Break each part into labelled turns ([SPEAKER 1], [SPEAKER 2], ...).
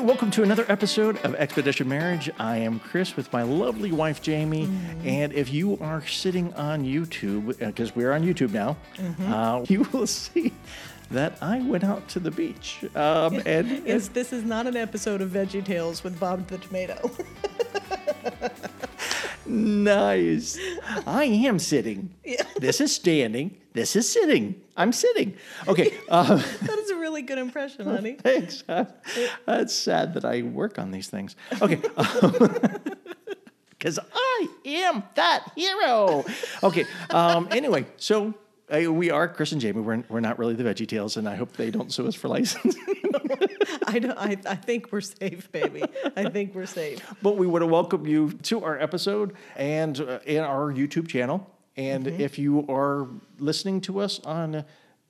[SPEAKER 1] welcome to another episode of Expedition Marriage. I am Chris with my lovely wife Jamie, and if you are sitting on YouTube, because we're on YouTube now, uh, you will see that I went out to the beach, um, and
[SPEAKER 2] Yes, this is not an episode of Veggie Tales with Bob the Tomato.
[SPEAKER 1] nice. I am sitting. Yeah. This is standing. This is sitting. I'm sitting. Okay. Uh,
[SPEAKER 2] that is a really good impression, honey.
[SPEAKER 1] Thanks. That's sad that I work on these things. Okay. Because I am that hero. Okay. Um, anyway, so uh, we are Chris and Jamie. We're, we're not really the Veggie Tales, and I hope they don't sue us for license.
[SPEAKER 2] I, don't, I, I think we're safe, baby. I think we're safe.
[SPEAKER 1] but we want to welcome you to our episode and uh, in our YouTube channel. And if you are listening to us on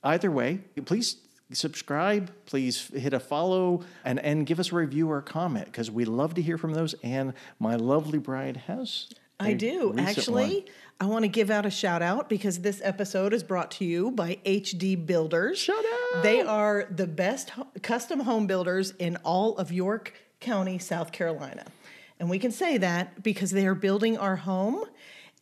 [SPEAKER 1] either way, please subscribe, please hit a follow, and, and give us a review or a comment because we love to hear from those. And my lovely bride has.
[SPEAKER 2] I do. Actually,
[SPEAKER 1] one.
[SPEAKER 2] I want to give out a shout out because this episode is brought to you by HD Builders.
[SPEAKER 1] Shout out.
[SPEAKER 2] They are the best custom home builders in all of York County, South Carolina. And we can say that because they are building our home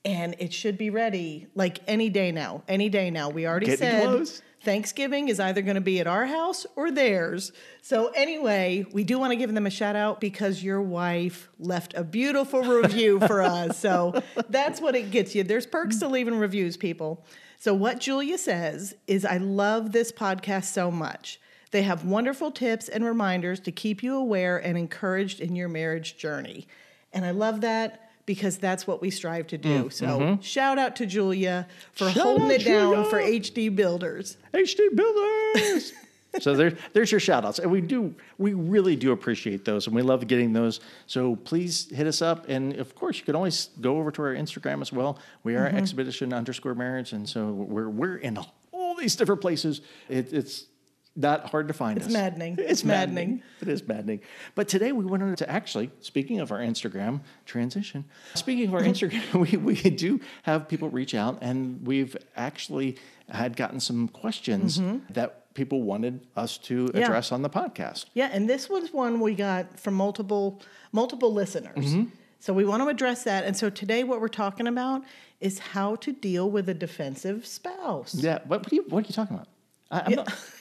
[SPEAKER 2] and it should be ready like any day now. Any day now. We already
[SPEAKER 1] Getting
[SPEAKER 2] said
[SPEAKER 1] close.
[SPEAKER 2] Thanksgiving is either going to be at our house or theirs. So, anyway, we do want to give them a shout out because your wife left a beautiful review for us. So, that's what it gets you. There's perks to leaving reviews, people. So, what Julia says is, I love this podcast so much. They have wonderful tips and reminders to keep you aware and encouraged in your marriage journey. And I love that because that's what we strive to do. So, shout out to Julia for
[SPEAKER 1] Mm, mm-hmm. Shout
[SPEAKER 2] holding it down
[SPEAKER 1] Julia.
[SPEAKER 2] for HD Builders.
[SPEAKER 1] HD Builders. so there, there's your shout outs. And we do, we really do appreciate those and we love getting those. So please hit us up. And of course, you can always go over to our Instagram as well. We are
[SPEAKER 2] Mm-hmm.
[SPEAKER 1] expedition underscore marriage. And so we're, we're in all these different places. It, it's not hard to find
[SPEAKER 2] It's
[SPEAKER 1] us.
[SPEAKER 2] maddening.
[SPEAKER 1] It's
[SPEAKER 2] It's
[SPEAKER 1] maddening.
[SPEAKER 2] maddening.
[SPEAKER 1] It is maddening. But today we wanted to actually, speaking of our Instagram transition, speaking of our Instagram, we, we do have people reach out and we've actually had gotten some questions that people wanted us to
[SPEAKER 2] Yeah.
[SPEAKER 1] address on the podcast.
[SPEAKER 2] Yeah, and this was one we got from multiple multiple listeners.
[SPEAKER 1] Mm-hmm.
[SPEAKER 2] So we want to address that. And so today what we're talking about is how to deal with a defensive spouse.
[SPEAKER 1] Yeah, what, what, are, you, what are you talking about? I, I'm, not,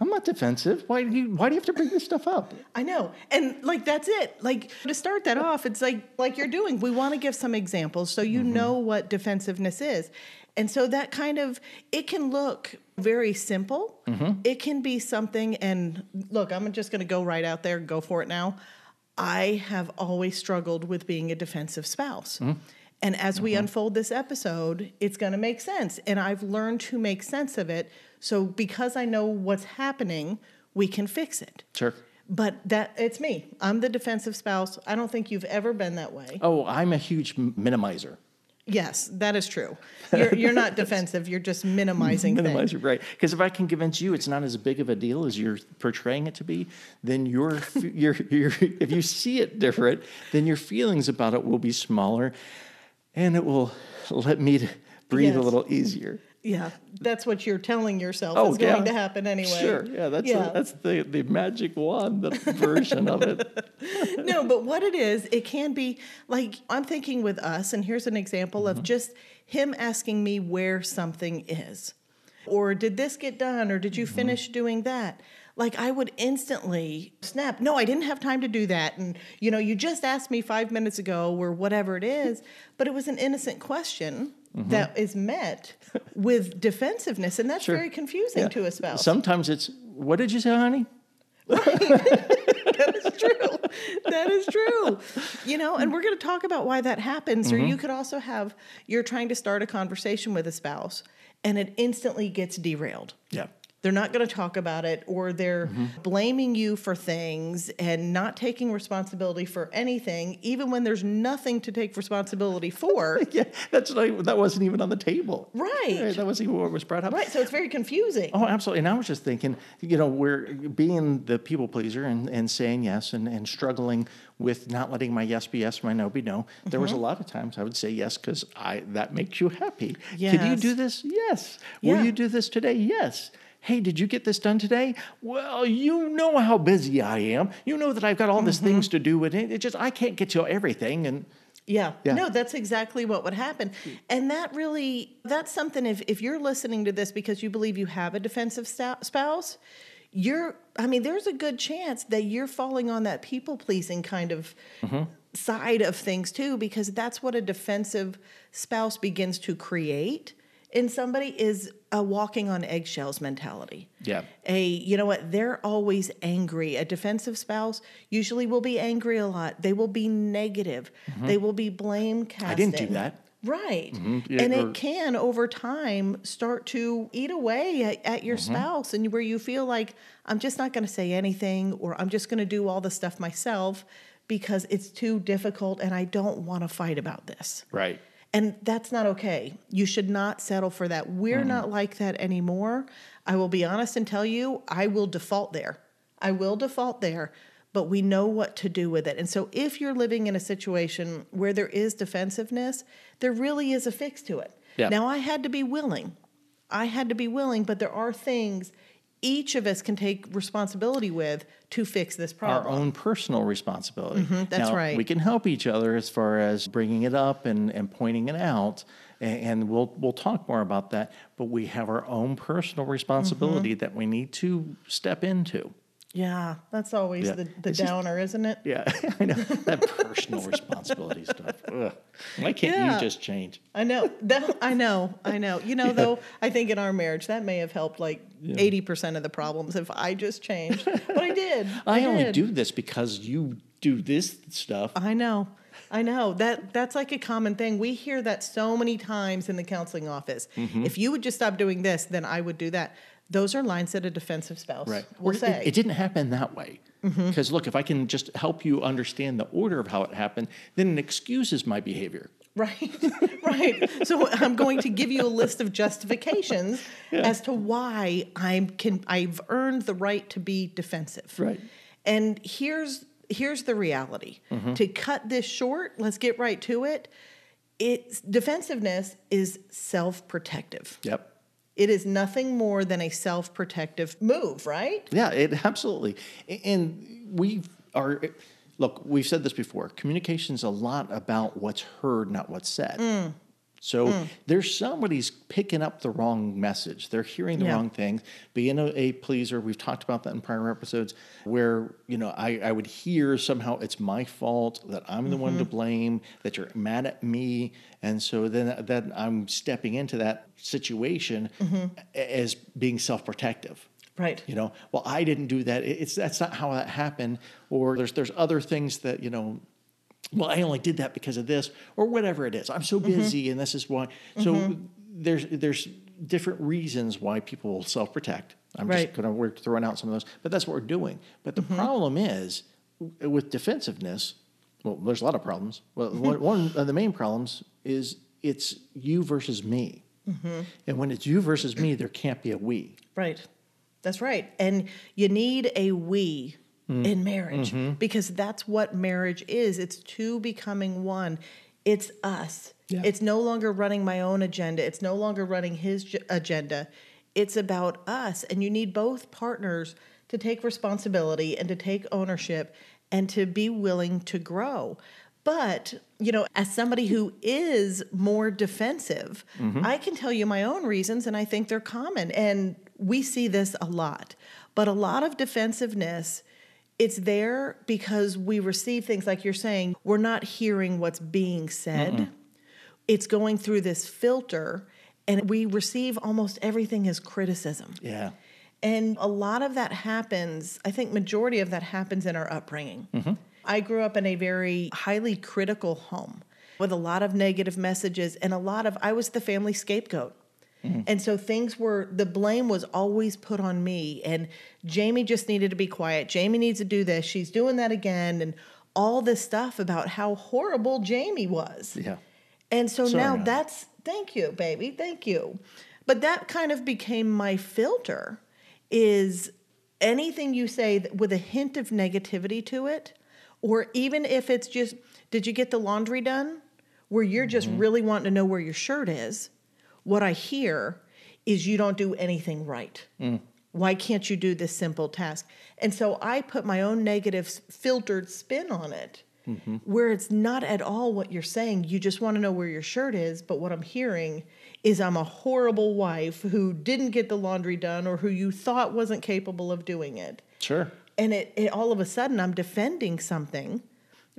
[SPEAKER 1] I'm not defensive. Why do you why do you have to bring this stuff up?
[SPEAKER 2] I know. And like that's it. Like to start that off, it's like like you're doing. We want to give some examples so
[SPEAKER 1] Mm-hmm.
[SPEAKER 2] you know what defensiveness is. And so that kind of it can look very simple.
[SPEAKER 1] Mm-hmm.
[SPEAKER 2] It can be something and look, I'm just going to go right out there, and go for it now. I have always struggled with being a defensive spouse.
[SPEAKER 1] Mm-hmm.
[SPEAKER 2] And as we mm-hmm. unfold this episode, it's going to make sense. And I've learned to make sense of it. So because I know what's happening, we can fix it.
[SPEAKER 1] Sure.
[SPEAKER 2] But that it's me. I'm the defensive spouse. I don't think you've ever been that way.
[SPEAKER 1] Oh, I'm a huge minimizer.
[SPEAKER 2] Yes, that is true. You're, you're not defensive. You're just minimizing things.
[SPEAKER 1] right because if i can convince you it's not as big of a deal as you're portraying it to be then your your your if you see it different then your feelings about it will be smaller and it will let me breathe a little easier
[SPEAKER 2] Yeah, that's what you're telling yourself
[SPEAKER 1] Oh,
[SPEAKER 2] is going to happen anyway.
[SPEAKER 1] sure yeah that's
[SPEAKER 2] Yeah.
[SPEAKER 1] The, that's the the magic wand the version of it
[SPEAKER 2] no, but what it is, it can be like I'm thinking with us, and here's an example
[SPEAKER 1] Mm-hmm.
[SPEAKER 2] of just him asking me where something is. Or did this get done? Or did you
[SPEAKER 1] Mm-hmm.
[SPEAKER 2] finish doing that? Like I would instantly snap, no, I didn't have time to do that. And you know, you just asked me five minutes ago or whatever it is, but it was an innocent question
[SPEAKER 1] Mm-hmm.
[SPEAKER 2] that is met with defensiveness. And that's
[SPEAKER 1] Sure.
[SPEAKER 2] very confusing
[SPEAKER 1] Yeah.
[SPEAKER 2] to a spouse.
[SPEAKER 1] sometimes it's what did you say honey
[SPEAKER 2] that is true. That is true. You know, and we're going to talk about why that happens. Or you could also have you're trying to start a conversation with a spouse and it instantly gets derailed.
[SPEAKER 1] yeah
[SPEAKER 2] They're not going to talk about it, or they're mm-hmm. blaming you for things and not taking responsibility for anything, even when there's nothing to take responsibility for.
[SPEAKER 1] yeah that's like that wasn't even on the table
[SPEAKER 2] Right.
[SPEAKER 1] that wasn't even what was brought up
[SPEAKER 2] right. So it's very confusing.
[SPEAKER 1] Oh, absolutely. And I was just thinking, you know, we're being the people pleaser and, and saying yes and, and struggling with not letting my yes be yes, my no be no. There was a mm-hmm. lot of times I would say yes because I that makes you happy. Could you do this? Yes. Will you do this today? Yes. Hey, did you get this done today? Well, you know how busy I am. You know that I've got all these things mm-hmm. to do, and it, it just I can't get to everything. And
[SPEAKER 2] Yeah.
[SPEAKER 1] Yeah.
[SPEAKER 2] No, that's exactly what would happen. And that really, that's something, if, if you're listening to this because you believe you have a defensive spouse, you're, I mean, there's a good chance that you're falling on that people pleasing kind of mm-hmm. side of things too, because that's what a defensive spouse begins to create in somebody is a walking on eggshells mentality.
[SPEAKER 1] Yeah.
[SPEAKER 2] a you know what they're always angry. A defensive spouse usually will be angry a lot. They will be negative. They will be blame casting
[SPEAKER 1] I didn't do that.
[SPEAKER 2] right.
[SPEAKER 1] Yeah,
[SPEAKER 2] and
[SPEAKER 1] or-
[SPEAKER 2] it can over time start to eat away at, at your
[SPEAKER 1] Mm-hmm.
[SPEAKER 2] spouse and where you feel like i'm just not going to say anything or i'm just going to do all the stuff myself because it's too difficult and i don't want to fight about this.
[SPEAKER 1] Right.
[SPEAKER 2] And that's not okay. You should not settle for that. We're mm. not like that anymore. I will be honest and tell you, I will default there. I will default there, but we know what to do with it. And so if you're living in a situation where there is defensiveness, there really is a fix to it.
[SPEAKER 1] Yeah.
[SPEAKER 2] Now, I had to be willing. I had to be willing, but there are things each of us can take responsibility with to fix this problem.
[SPEAKER 1] Our own personal responsibility.
[SPEAKER 2] Mm-hmm, that's
[SPEAKER 1] Now,
[SPEAKER 2] right.
[SPEAKER 1] We can help each other as far as bringing it up and, and pointing it out, and we'll we'll talk more about that. But we have our own personal responsibility
[SPEAKER 2] Mm-hmm.
[SPEAKER 1] that we need to step into.
[SPEAKER 2] Yeah, that's always
[SPEAKER 1] Yeah.
[SPEAKER 2] the, the
[SPEAKER 1] It's just-
[SPEAKER 2] downer, isn't it?
[SPEAKER 1] Yeah, I know that personal responsibility stuff. Ugh. Why can't
[SPEAKER 2] Yeah.
[SPEAKER 1] you just change?
[SPEAKER 2] I know that I know I know. You know though, I think in our marriage that may have helped like eighty percent of the problems if I just changed. But I did.
[SPEAKER 1] I, only
[SPEAKER 2] did.
[SPEAKER 1] do this because you do this stuff.
[SPEAKER 2] I know. I know that that's like a common thing. We hear that so many times in the counseling office.
[SPEAKER 1] Mm-hmm.
[SPEAKER 2] If you would just stop doing this, then I would do that. Those are lines that a defensive spouse
[SPEAKER 1] Right.
[SPEAKER 2] will
[SPEAKER 1] it-
[SPEAKER 2] say. Mm-hmm.
[SPEAKER 1] It, didn't happen that way. Because look, if I can just help you understand the order of how it happened, then it excuses my behavior.
[SPEAKER 2] Right, right. So I'm going to give you a list of justifications as to why I'm can I've earned the right to be defensive.
[SPEAKER 1] Right.
[SPEAKER 2] And here's here's the reality.
[SPEAKER 1] Mm-hmm.
[SPEAKER 2] To cut this short, let's get right to it. It's defensiveness is self-protective.
[SPEAKER 1] Yep.
[SPEAKER 2] It is nothing more than a self-protective move, right?
[SPEAKER 1] Yeah, it absolutely. And we are look, we've said this before. Communication's a lot about what's heard, not what's said.
[SPEAKER 2] Mm.
[SPEAKER 1] So there's somebody's picking up the wrong message. They're hearing the
[SPEAKER 2] Yeah.
[SPEAKER 1] wrong things. Being a, a pleaser, we've talked about that in prior episodes, where you know I, I would hear somehow it's my fault that I'm the one
[SPEAKER 2] Mm-hmm.
[SPEAKER 1] to blame, that you're mad at me, and so then then I'm stepping into that situation
[SPEAKER 2] Mm-hmm.
[SPEAKER 1] as being self-protective.
[SPEAKER 2] Right.
[SPEAKER 1] You know, well, I didn't do that. It's that's not how that happened. Or there's there's other things that you know. Well, I only did that because of this, or whatever it is. I'm so
[SPEAKER 2] Mm-hmm.
[SPEAKER 1] busy, and this is why. So mm-hmm. there's there's different reasons why people will self protect. I'm
[SPEAKER 2] Right.
[SPEAKER 1] just going to we're throwing out some of those, but that's what we're doing. But the mm-hmm. problem is with defensiveness. Well, there's a lot of problems. Well, one, one of the main problems is it's you versus me, mm-hmm. and when it's you versus me, there can't be a we.
[SPEAKER 2] Right. That's right. And you need a we
[SPEAKER 1] Mm.
[SPEAKER 2] in marriage
[SPEAKER 1] Mm-hmm.
[SPEAKER 2] because that's what marriage is. It's two becoming one. It's us.
[SPEAKER 1] Yeah.
[SPEAKER 2] It's no longer running my own agenda. It's no longer running his j- agenda. It's about us. And you need both partners to take responsibility and to take ownership and to be willing to grow. But, you know, as somebody who is more defensive, I can tell you my own reasons, and I think they're common. And we see this a lot. But a lot of defensiveness, it's there because we receive things like you're saying, we're not hearing what's being said. It's going through this filter, and we receive almost everything as criticism.
[SPEAKER 1] Yeah.
[SPEAKER 2] And a lot of that happens, I think majority of that happens in our upbringing. Mm-hmm. I grew up in a very highly critical home with a lot of negative messages and a lot of I was the family scapegoat. And so things were the blame was always put on me and Jamie just needed to be quiet. Jamie needs to do this. She's doing that again and all this stuff about how horrible Jamie was.
[SPEAKER 1] Yeah.
[SPEAKER 2] And so
[SPEAKER 1] Sorry,
[SPEAKER 2] now
[SPEAKER 1] honey.
[SPEAKER 2] that's thank you, baby, thank you. But that kind of became my filter is anything you say with a hint of negativity to it, or even if it's just, did you get the laundry done? Where you're just
[SPEAKER 1] Mm-hmm.
[SPEAKER 2] really wanting to know where your shirt is. What I hear is you don't do anything right.
[SPEAKER 1] Mm.
[SPEAKER 2] Why can't you do this simple task? And so I put my own negative filtered spin on it, where it's not at all what you're saying. You just want to know where your shirt is. But what I'm hearing is I'm a horrible wife who didn't get the laundry done or who you thought wasn't capable of doing it.
[SPEAKER 1] Sure.
[SPEAKER 2] And it, it all of a sudden I'm defending something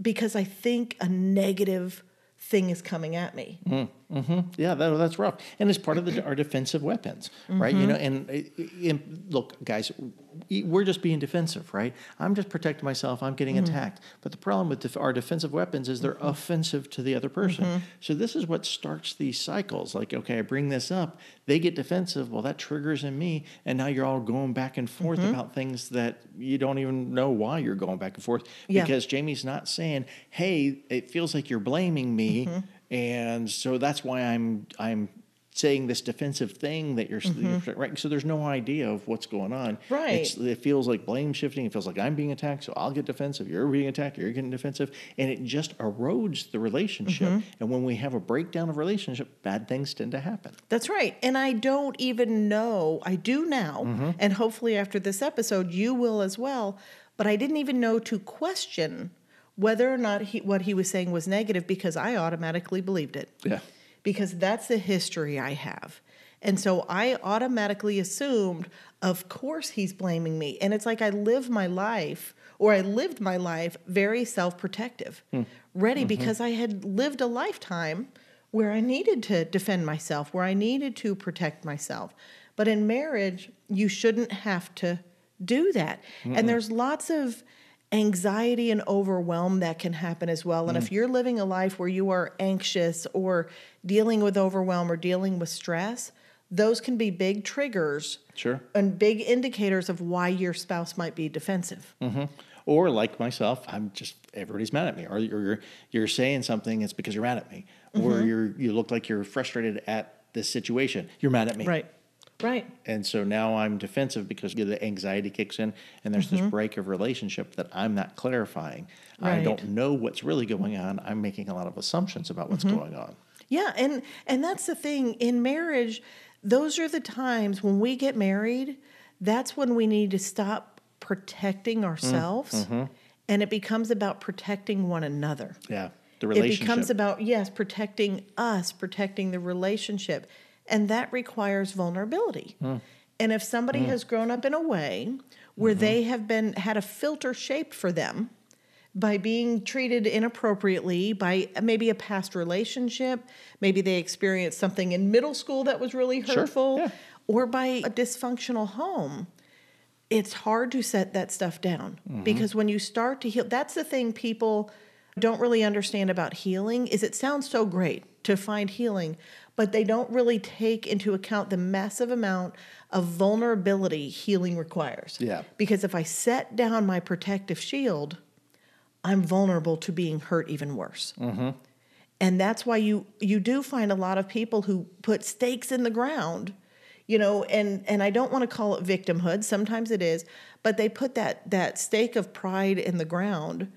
[SPEAKER 2] because I think a negative thing is coming at me. Mm-hmm.
[SPEAKER 1] Yeah, that, that's rough, and it's part of the, our defensive weapons, right? You mm-hmm. know, and, uh, and look, guys, we're just being defensive, right? I'm just protecting myself. I'm getting mm-hmm. attacked, but the problem with def- our defensive weapons is they're offensive to the other person. So this is what starts these cycles. Like, okay, I bring this up, they get defensive. Well, that triggers in me, and now you're all going back and forth about things that you don't even know why you're going back and forth
[SPEAKER 2] Yeah.
[SPEAKER 1] because Jamie's not saying, "Hey, it feels like you're blaming me."
[SPEAKER 2] Mm-hmm.
[SPEAKER 1] and so that's why I'm I'm saying this defensive thing that you're, you're right. So there's no idea of what's going on.
[SPEAKER 2] Mm-hmm. Right.
[SPEAKER 1] It's, it feels like blame shifting. It feels like I'm being attacked, so I'll get defensive. You're being attacked. You're getting defensive, and it just erodes the relationship.
[SPEAKER 2] Mm-hmm.
[SPEAKER 1] And when we have a breakdown of relationship, bad things tend to happen.
[SPEAKER 2] That's right. And I don't even know, I do now, and hopefully after this episode, you will as well. But I didn't even know to question whether or not he, what he was saying was negative because I automatically believed it.
[SPEAKER 1] Yeah.
[SPEAKER 2] because that's the history I have. And so I automatically assumed, of course, he's blaming me. And it's like I live my life, or I lived my life very self protective, hmm. ready mm-hmm. because I had lived a lifetime where I needed to defend myself, where I needed to protect myself. But in marriage, you shouldn't have to do that. And there's lots of anxiety and overwhelm that can happen as well. And if you're living a life where you are anxious or dealing with overwhelm or dealing with stress, those can be big triggers
[SPEAKER 1] Sure.
[SPEAKER 2] and big indicators of why your spouse might be defensive.
[SPEAKER 1] hmm Or like myself, I'm just everybody's mad at me, or you're you're saying something. It's because you're mad at me, or
[SPEAKER 2] Mm-hmm.
[SPEAKER 1] you're you look like you're frustrated at this situation. You're mad at me,
[SPEAKER 2] Right. Right.
[SPEAKER 1] And so now I'm defensive because the anxiety kicks in, and there's this break of relationship that I'm not clarifying. I
[SPEAKER 2] Mm-hmm.
[SPEAKER 1] Don't know what's really going on. I'm making a lot of assumptions about what's
[SPEAKER 2] Mm-hmm.
[SPEAKER 1] going on.
[SPEAKER 2] Yeah, and and that's the thing in marriage, those are the times when we get married, that's when we need to stop protecting ourselves and it becomes about protecting one another.
[SPEAKER 1] Yeah, the relationship.
[SPEAKER 2] It becomes about yes, protecting us, protecting the relationship, and that requires vulnerability. Hmm. And if somebody hmm. has grown up in a way where mm-hmm. they have been had a filter shaped for them by being treated inappropriately by maybe a past relationship, maybe they experienced something in middle school that was really
[SPEAKER 1] Sure,
[SPEAKER 2] hurtful,
[SPEAKER 1] yeah.
[SPEAKER 2] or by a dysfunctional home, it's hard to set that stuff down. Mm-hmm. Because when you start to heal, that's the thing people don't really understand about healing is it sounds so great to find healing, but they don't really take into account the massive amount of vulnerability healing requires.
[SPEAKER 1] Yeah.
[SPEAKER 2] Because if I set down my protective shield, I'm vulnerable to being hurt even worse. Mm-hmm. And that's why you you do find a lot of people who put stakes in the ground, you know, and and I don't want to call it victimhood, sometimes it is, but they put that that stake of pride in the ground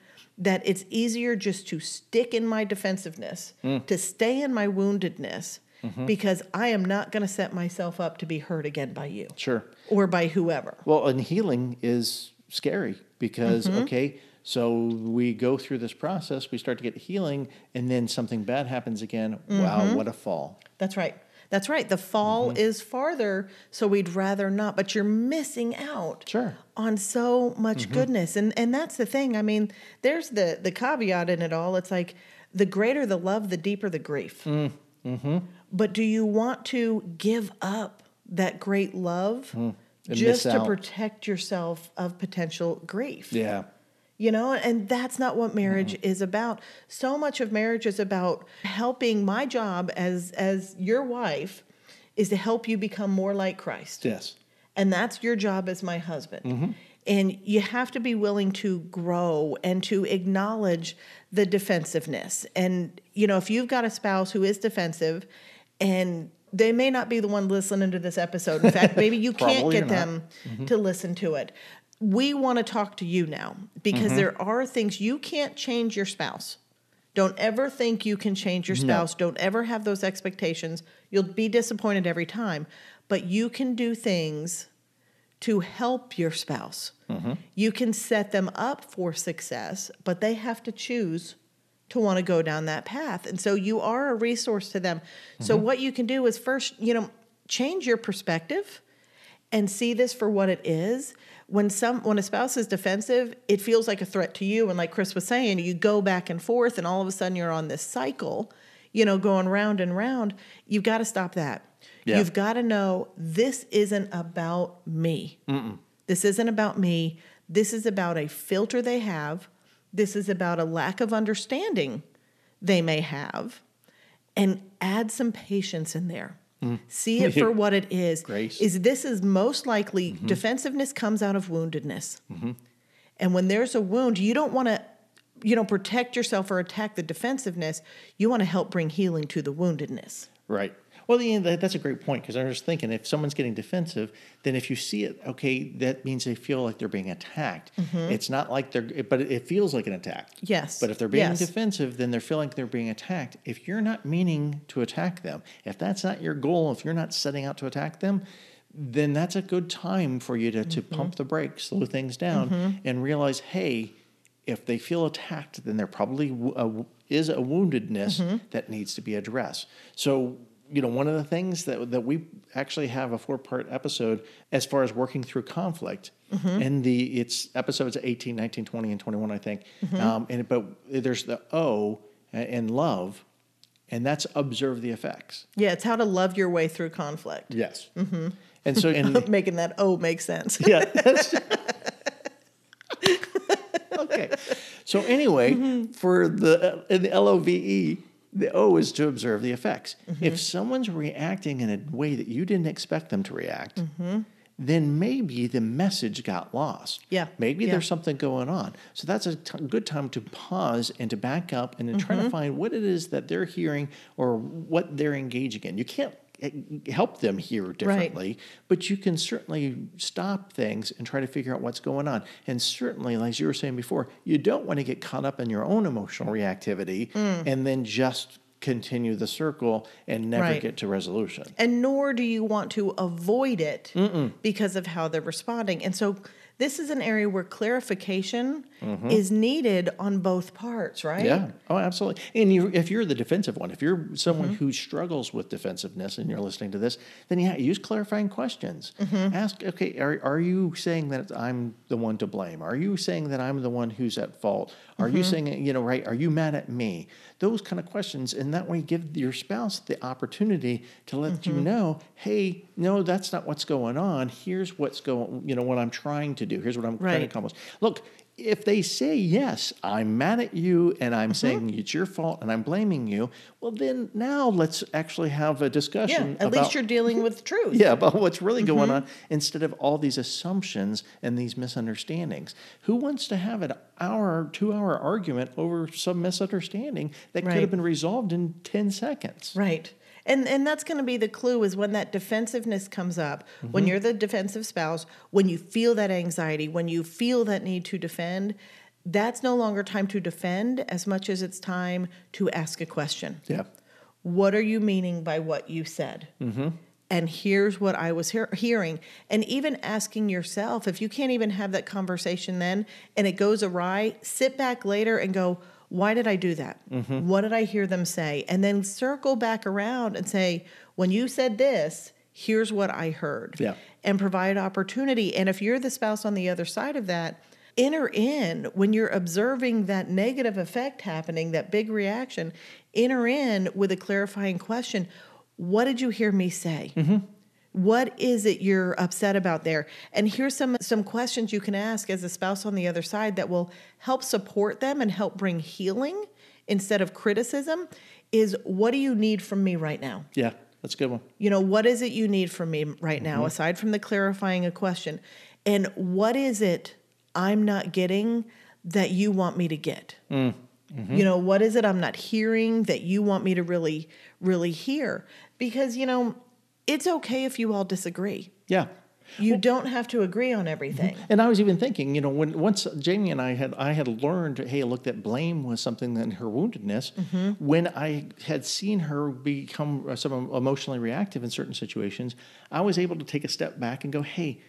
[SPEAKER 2] that it's easier just to stick in my defensiveness, to stay in my woundedness because I am not going to set myself up to be hurt again by you
[SPEAKER 1] sure.
[SPEAKER 2] or by whoever.
[SPEAKER 1] Well, and healing is scary because
[SPEAKER 2] Mm-hmm.
[SPEAKER 1] okay, so we go through this process, we start to get healing, and then something bad happens again.
[SPEAKER 2] Mm-hmm.
[SPEAKER 1] Wow, what a fall!
[SPEAKER 2] That's right. That's right. The fall
[SPEAKER 1] Mm-hmm.
[SPEAKER 2] is farther, so we'd rather not, but you're missing out
[SPEAKER 1] Sure. Mm-hmm.
[SPEAKER 2] on so much goodness. And and that's the thing. I mean, there's the the caveat in it all. It's like the greater the love, the deeper the grief.
[SPEAKER 1] Mm, mm-hmm.
[SPEAKER 2] But do you want to give up that great love
[SPEAKER 1] Mm.
[SPEAKER 2] Just to protect yourself of potential grief?
[SPEAKER 1] Yeah,
[SPEAKER 2] You know, and that's not what marriage
[SPEAKER 1] Mm-hmm.
[SPEAKER 2] is about. So much of marriage is about helping my job as as your wife is to help you become more like Christ.
[SPEAKER 1] yes,
[SPEAKER 2] And that's your job as my husband.
[SPEAKER 1] Mm-hmm.
[SPEAKER 2] And you have to be willing to grow and to acknowledge the defensiveness. And, you know, if you've got a spouse who is defensive and they may not be the one listening to this episode. In fact, maybe you can't get
[SPEAKER 1] not.
[SPEAKER 2] them to listen to it. We want to talk to you now because
[SPEAKER 1] Mm-hmm.
[SPEAKER 2] there are things you can't change your spouse. Don't ever think you can change your spouse. Don't ever have those expectations. You'll be disappointed every time. But you can do things to help your spouse.
[SPEAKER 1] Mm-hmm.
[SPEAKER 2] You can set them up for success, but they have to choose to want to go down that path. And so you are a resource to them. So
[SPEAKER 1] Mm-hmm.
[SPEAKER 2] what you can do is first, you know, change your perspective and see this for what it is. When some when a spouse is defensive, it feels like a threat to you and like Chris was saying, you go back and forth and all of a sudden you're on this cycle, you know, going round and round. You've got to stop that.
[SPEAKER 1] Yeah.
[SPEAKER 2] You've got to know this isn't about me. This isn't about me. This is about a filter they have. This is about a lack of understanding they may have. And add some patience in there. Mm. See it for what it is.
[SPEAKER 1] Grace.
[SPEAKER 2] Is this is most likely mm-hmm. defensiveness comes out of woundedness. Mm-hmm. And when there's a wound, you don't want to you know protect yourself or attack the defensiveness. You want to help bring healing to the woundedness.
[SPEAKER 1] Right. Well, yeah, that, that's a great point because I was thinking if someone's getting defensive, then if you see it, okay, that means they feel like they're being attacked. Mm-hmm. It's not like they're, but it feels like an attack.
[SPEAKER 2] Yes.
[SPEAKER 1] But if they're being
[SPEAKER 2] Yes.
[SPEAKER 1] defensive, then they're feeling like they're being attacked. If you're not meaning to attack them, if that's not your goal, if you're not setting out to attack them, then that's a good time for you to, to mm-hmm. pump the brakes, slow things down, mm-hmm. and realize, hey, if they feel attacked, then there probably w- a is a woundedness that needs to be addressed. So, you know, one of the things that, that we actually have a four part episode as far as working through conflict. Mm-hmm. And the it's episodes 18, 19, 20, and 21, I think. Mm-hmm. Um, and but there's the O in love, and that's observe the effects.
[SPEAKER 2] Yeah, it's how to love your way through conflict.
[SPEAKER 1] Yes. Mm-hmm. And so, and
[SPEAKER 2] Making that O make sense.
[SPEAKER 1] yeah. Okay. So anyway, for the in the L O V E, the O is to observe the effects. If someone's reacting in a way that you didn't expect them to react, then maybe the message got lost.
[SPEAKER 2] Yeah.
[SPEAKER 1] Maybe
[SPEAKER 2] Yeah.
[SPEAKER 1] there's something going on. So that's a t- good time to pause and to back up and to try
[SPEAKER 2] Mm-hmm.
[SPEAKER 1] to find what it is that they're hearing or what they're engaging in. You can't help them hear differently, but you can certainly stop things and try to figure out what's going on. And certainly, like you were saying before, you don't want to get caught up in your own emotional reactivity
[SPEAKER 2] Mm.
[SPEAKER 1] and then just continue the circle and never
[SPEAKER 2] Right.
[SPEAKER 1] get to resolution.
[SPEAKER 2] and nor do you want to avoid it because of how they're responding. And so this is an area where clarification mm-hmm. is needed on both parts, right?
[SPEAKER 1] Mm-hmm. Yeah. Oh, absolutely. And you, if you're the defensive one, if you're someone mm-hmm. who struggles with defensiveness and you're listening to this, then yeah, use clarifying questions. Mm-hmm. Ask, okay, are, are you saying that I'm the one to blame? Are you saying that I'm the one who's at fault? Are you saying, you know, right? Are you mad at me? Those kind of questions. And that way, give your spouse the opportunity to let you know, hey, no, that's not what's going on. Here's what's going, you know, what I'm trying to do. Here's what I'm trying to
[SPEAKER 2] Right.
[SPEAKER 1] accomplish. Look, if they say yes, I'm mad at you and I'm mm-hmm. saying it's your fault and I'm blaming you, well then now let's actually have a discussion. Yeah.
[SPEAKER 2] At
[SPEAKER 1] about
[SPEAKER 2] least you're dealing with truth.
[SPEAKER 1] yeah, about what's really going mm-hmm. on instead of all these assumptions and these misunderstandings. Who wants to have an hour, two hour argument over some misunderstanding that could have been resolved in 10 seconds?
[SPEAKER 2] Right. And and that's going to be the clue is when that defensiveness comes up, when mm-hmm. you're the defensive spouse, when you feel that anxiety, when you feel that need to defend, that's no longer time to defend as much as it's time to ask a question.
[SPEAKER 1] Yeah.
[SPEAKER 2] What are you meaning by what you said? Mm-hmm. And here's what I was hear- hearing. And even asking yourself, if you can't even have that conversation then and it goes awry, sit back later and go, why did I do that? Mm-hmm. What did I hear them say? And then circle back around and say, when you said this, here's what I heard.
[SPEAKER 1] Yeah.
[SPEAKER 2] And provide opportunity. And if you're the spouse on the other side of that, enter in when you're observing that negative effect happening, that big reaction, enter in with a clarifying question. What did you hear me say? Mm-hmm. What is it you're upset about there? And here's some some questions you can ask as a spouse on the other side that will help support them and help bring healing instead of criticism is what do you need from me right now?
[SPEAKER 1] Yeah, that's a good one.
[SPEAKER 2] You know, what is it you need from me right now,
[SPEAKER 1] Mm-hmm.
[SPEAKER 2] aside from the clarifying a question? And what is it I'm not getting that you want me to get?
[SPEAKER 1] Mm, mm-hmm.
[SPEAKER 2] You know, what is it I'm not hearing that you want me to really, really hear? Because, you know, it's okay if you all disagree.
[SPEAKER 1] Yeah.
[SPEAKER 2] You don't have to agree on everything.
[SPEAKER 1] And I was even thinking, you know, when once Jamie and I had I had learned, hey, look, that blame was something in her woundedness. Mm-hmm. When I had seen her become uh, some emotionally reactive in certain situations, I was able to take a step back and go, hey,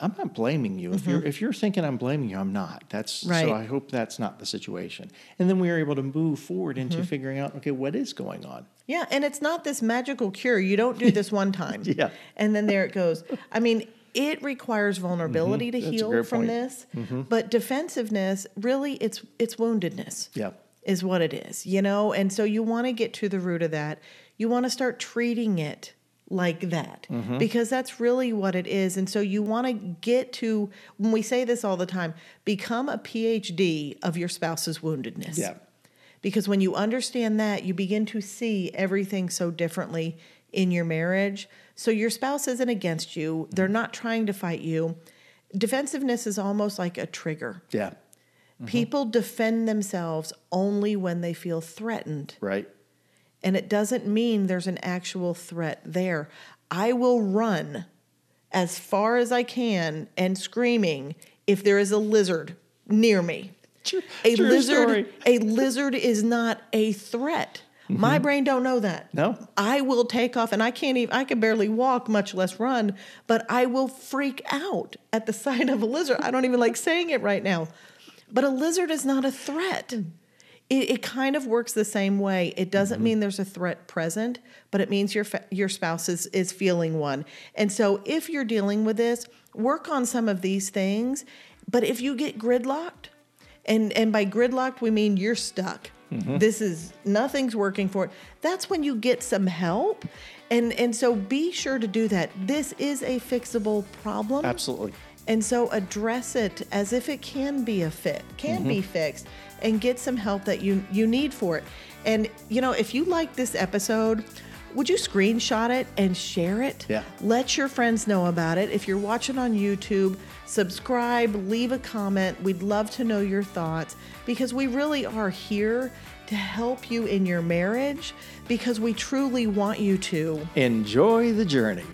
[SPEAKER 1] I'm not blaming you. If you're if you're thinking I'm blaming you, I'm not. That's
[SPEAKER 2] Mm-hmm. Right.
[SPEAKER 1] so I hope that's not the situation. And then we are able to move forward into
[SPEAKER 2] Mm-hmm.
[SPEAKER 1] figuring out okay, what is going on?
[SPEAKER 2] Yeah, and it's not this magical cure. You don't do this one time.
[SPEAKER 1] Yeah.
[SPEAKER 2] And then there it goes. I mean, it requires vulnerability to
[SPEAKER 1] Mm-hmm. That's
[SPEAKER 2] heal from
[SPEAKER 1] point. Mm-hmm.
[SPEAKER 2] this. But defensiveness, really it's it's woundedness.
[SPEAKER 1] Yeah.
[SPEAKER 2] Is what it is, you know? And so you want to get to the root of that. You want to start treating it like that
[SPEAKER 1] Mm-hmm.
[SPEAKER 2] because that's really what it is. And so you want to get to when we say this all the time, become a PhD of your spouse's woundedness.
[SPEAKER 1] Yeah.
[SPEAKER 2] Because when you understand that, you begin to see everything so differently in your marriage. So your spouse isn't against you, they're not trying to fight you. Defensiveness is almost like a trigger.
[SPEAKER 1] Yeah.
[SPEAKER 2] People defend themselves only when they feel threatened.
[SPEAKER 1] Right.
[SPEAKER 2] And it doesn't mean there's an actual threat there. I will run as far as I can and screaming if there is a lizard near me.
[SPEAKER 1] True,
[SPEAKER 2] A
[SPEAKER 1] true
[SPEAKER 2] lizard
[SPEAKER 1] story.
[SPEAKER 2] a lizard is not a threat. Mm-hmm. My brain don't know that.
[SPEAKER 1] No.
[SPEAKER 2] I will take off and I can't even I can barely walk, much less run, but I will freak out at the sight of a lizard. I don't even like saying it right now. But a lizard is not a threat. Mm. It, it kind of works the same way. It doesn't mm-hmm. mean there's a threat present, but it means your fa- your spouse is, is feeling one. And so if you're dealing with this, work on some of these things. But if you get gridlocked, and and by gridlocked we mean you're stuck. Mm-hmm. This is nothing's working for it. That's when you get some help. And and so be sure to do that. This is a fixable problem.
[SPEAKER 1] Absolutely.
[SPEAKER 2] And so address it as if it can be a fit, can be mm-hmm. fixed, and get some help that you you need for it. And you know, if you like this episode, would you screenshot it and share it?
[SPEAKER 1] Yeah.
[SPEAKER 2] Let your friends know about it. If you're watching on YouTube, subscribe, leave a comment. We'd love to know your thoughts because we really are here to help you in your marriage because we truly want you to.
[SPEAKER 1] Enjoy the journey.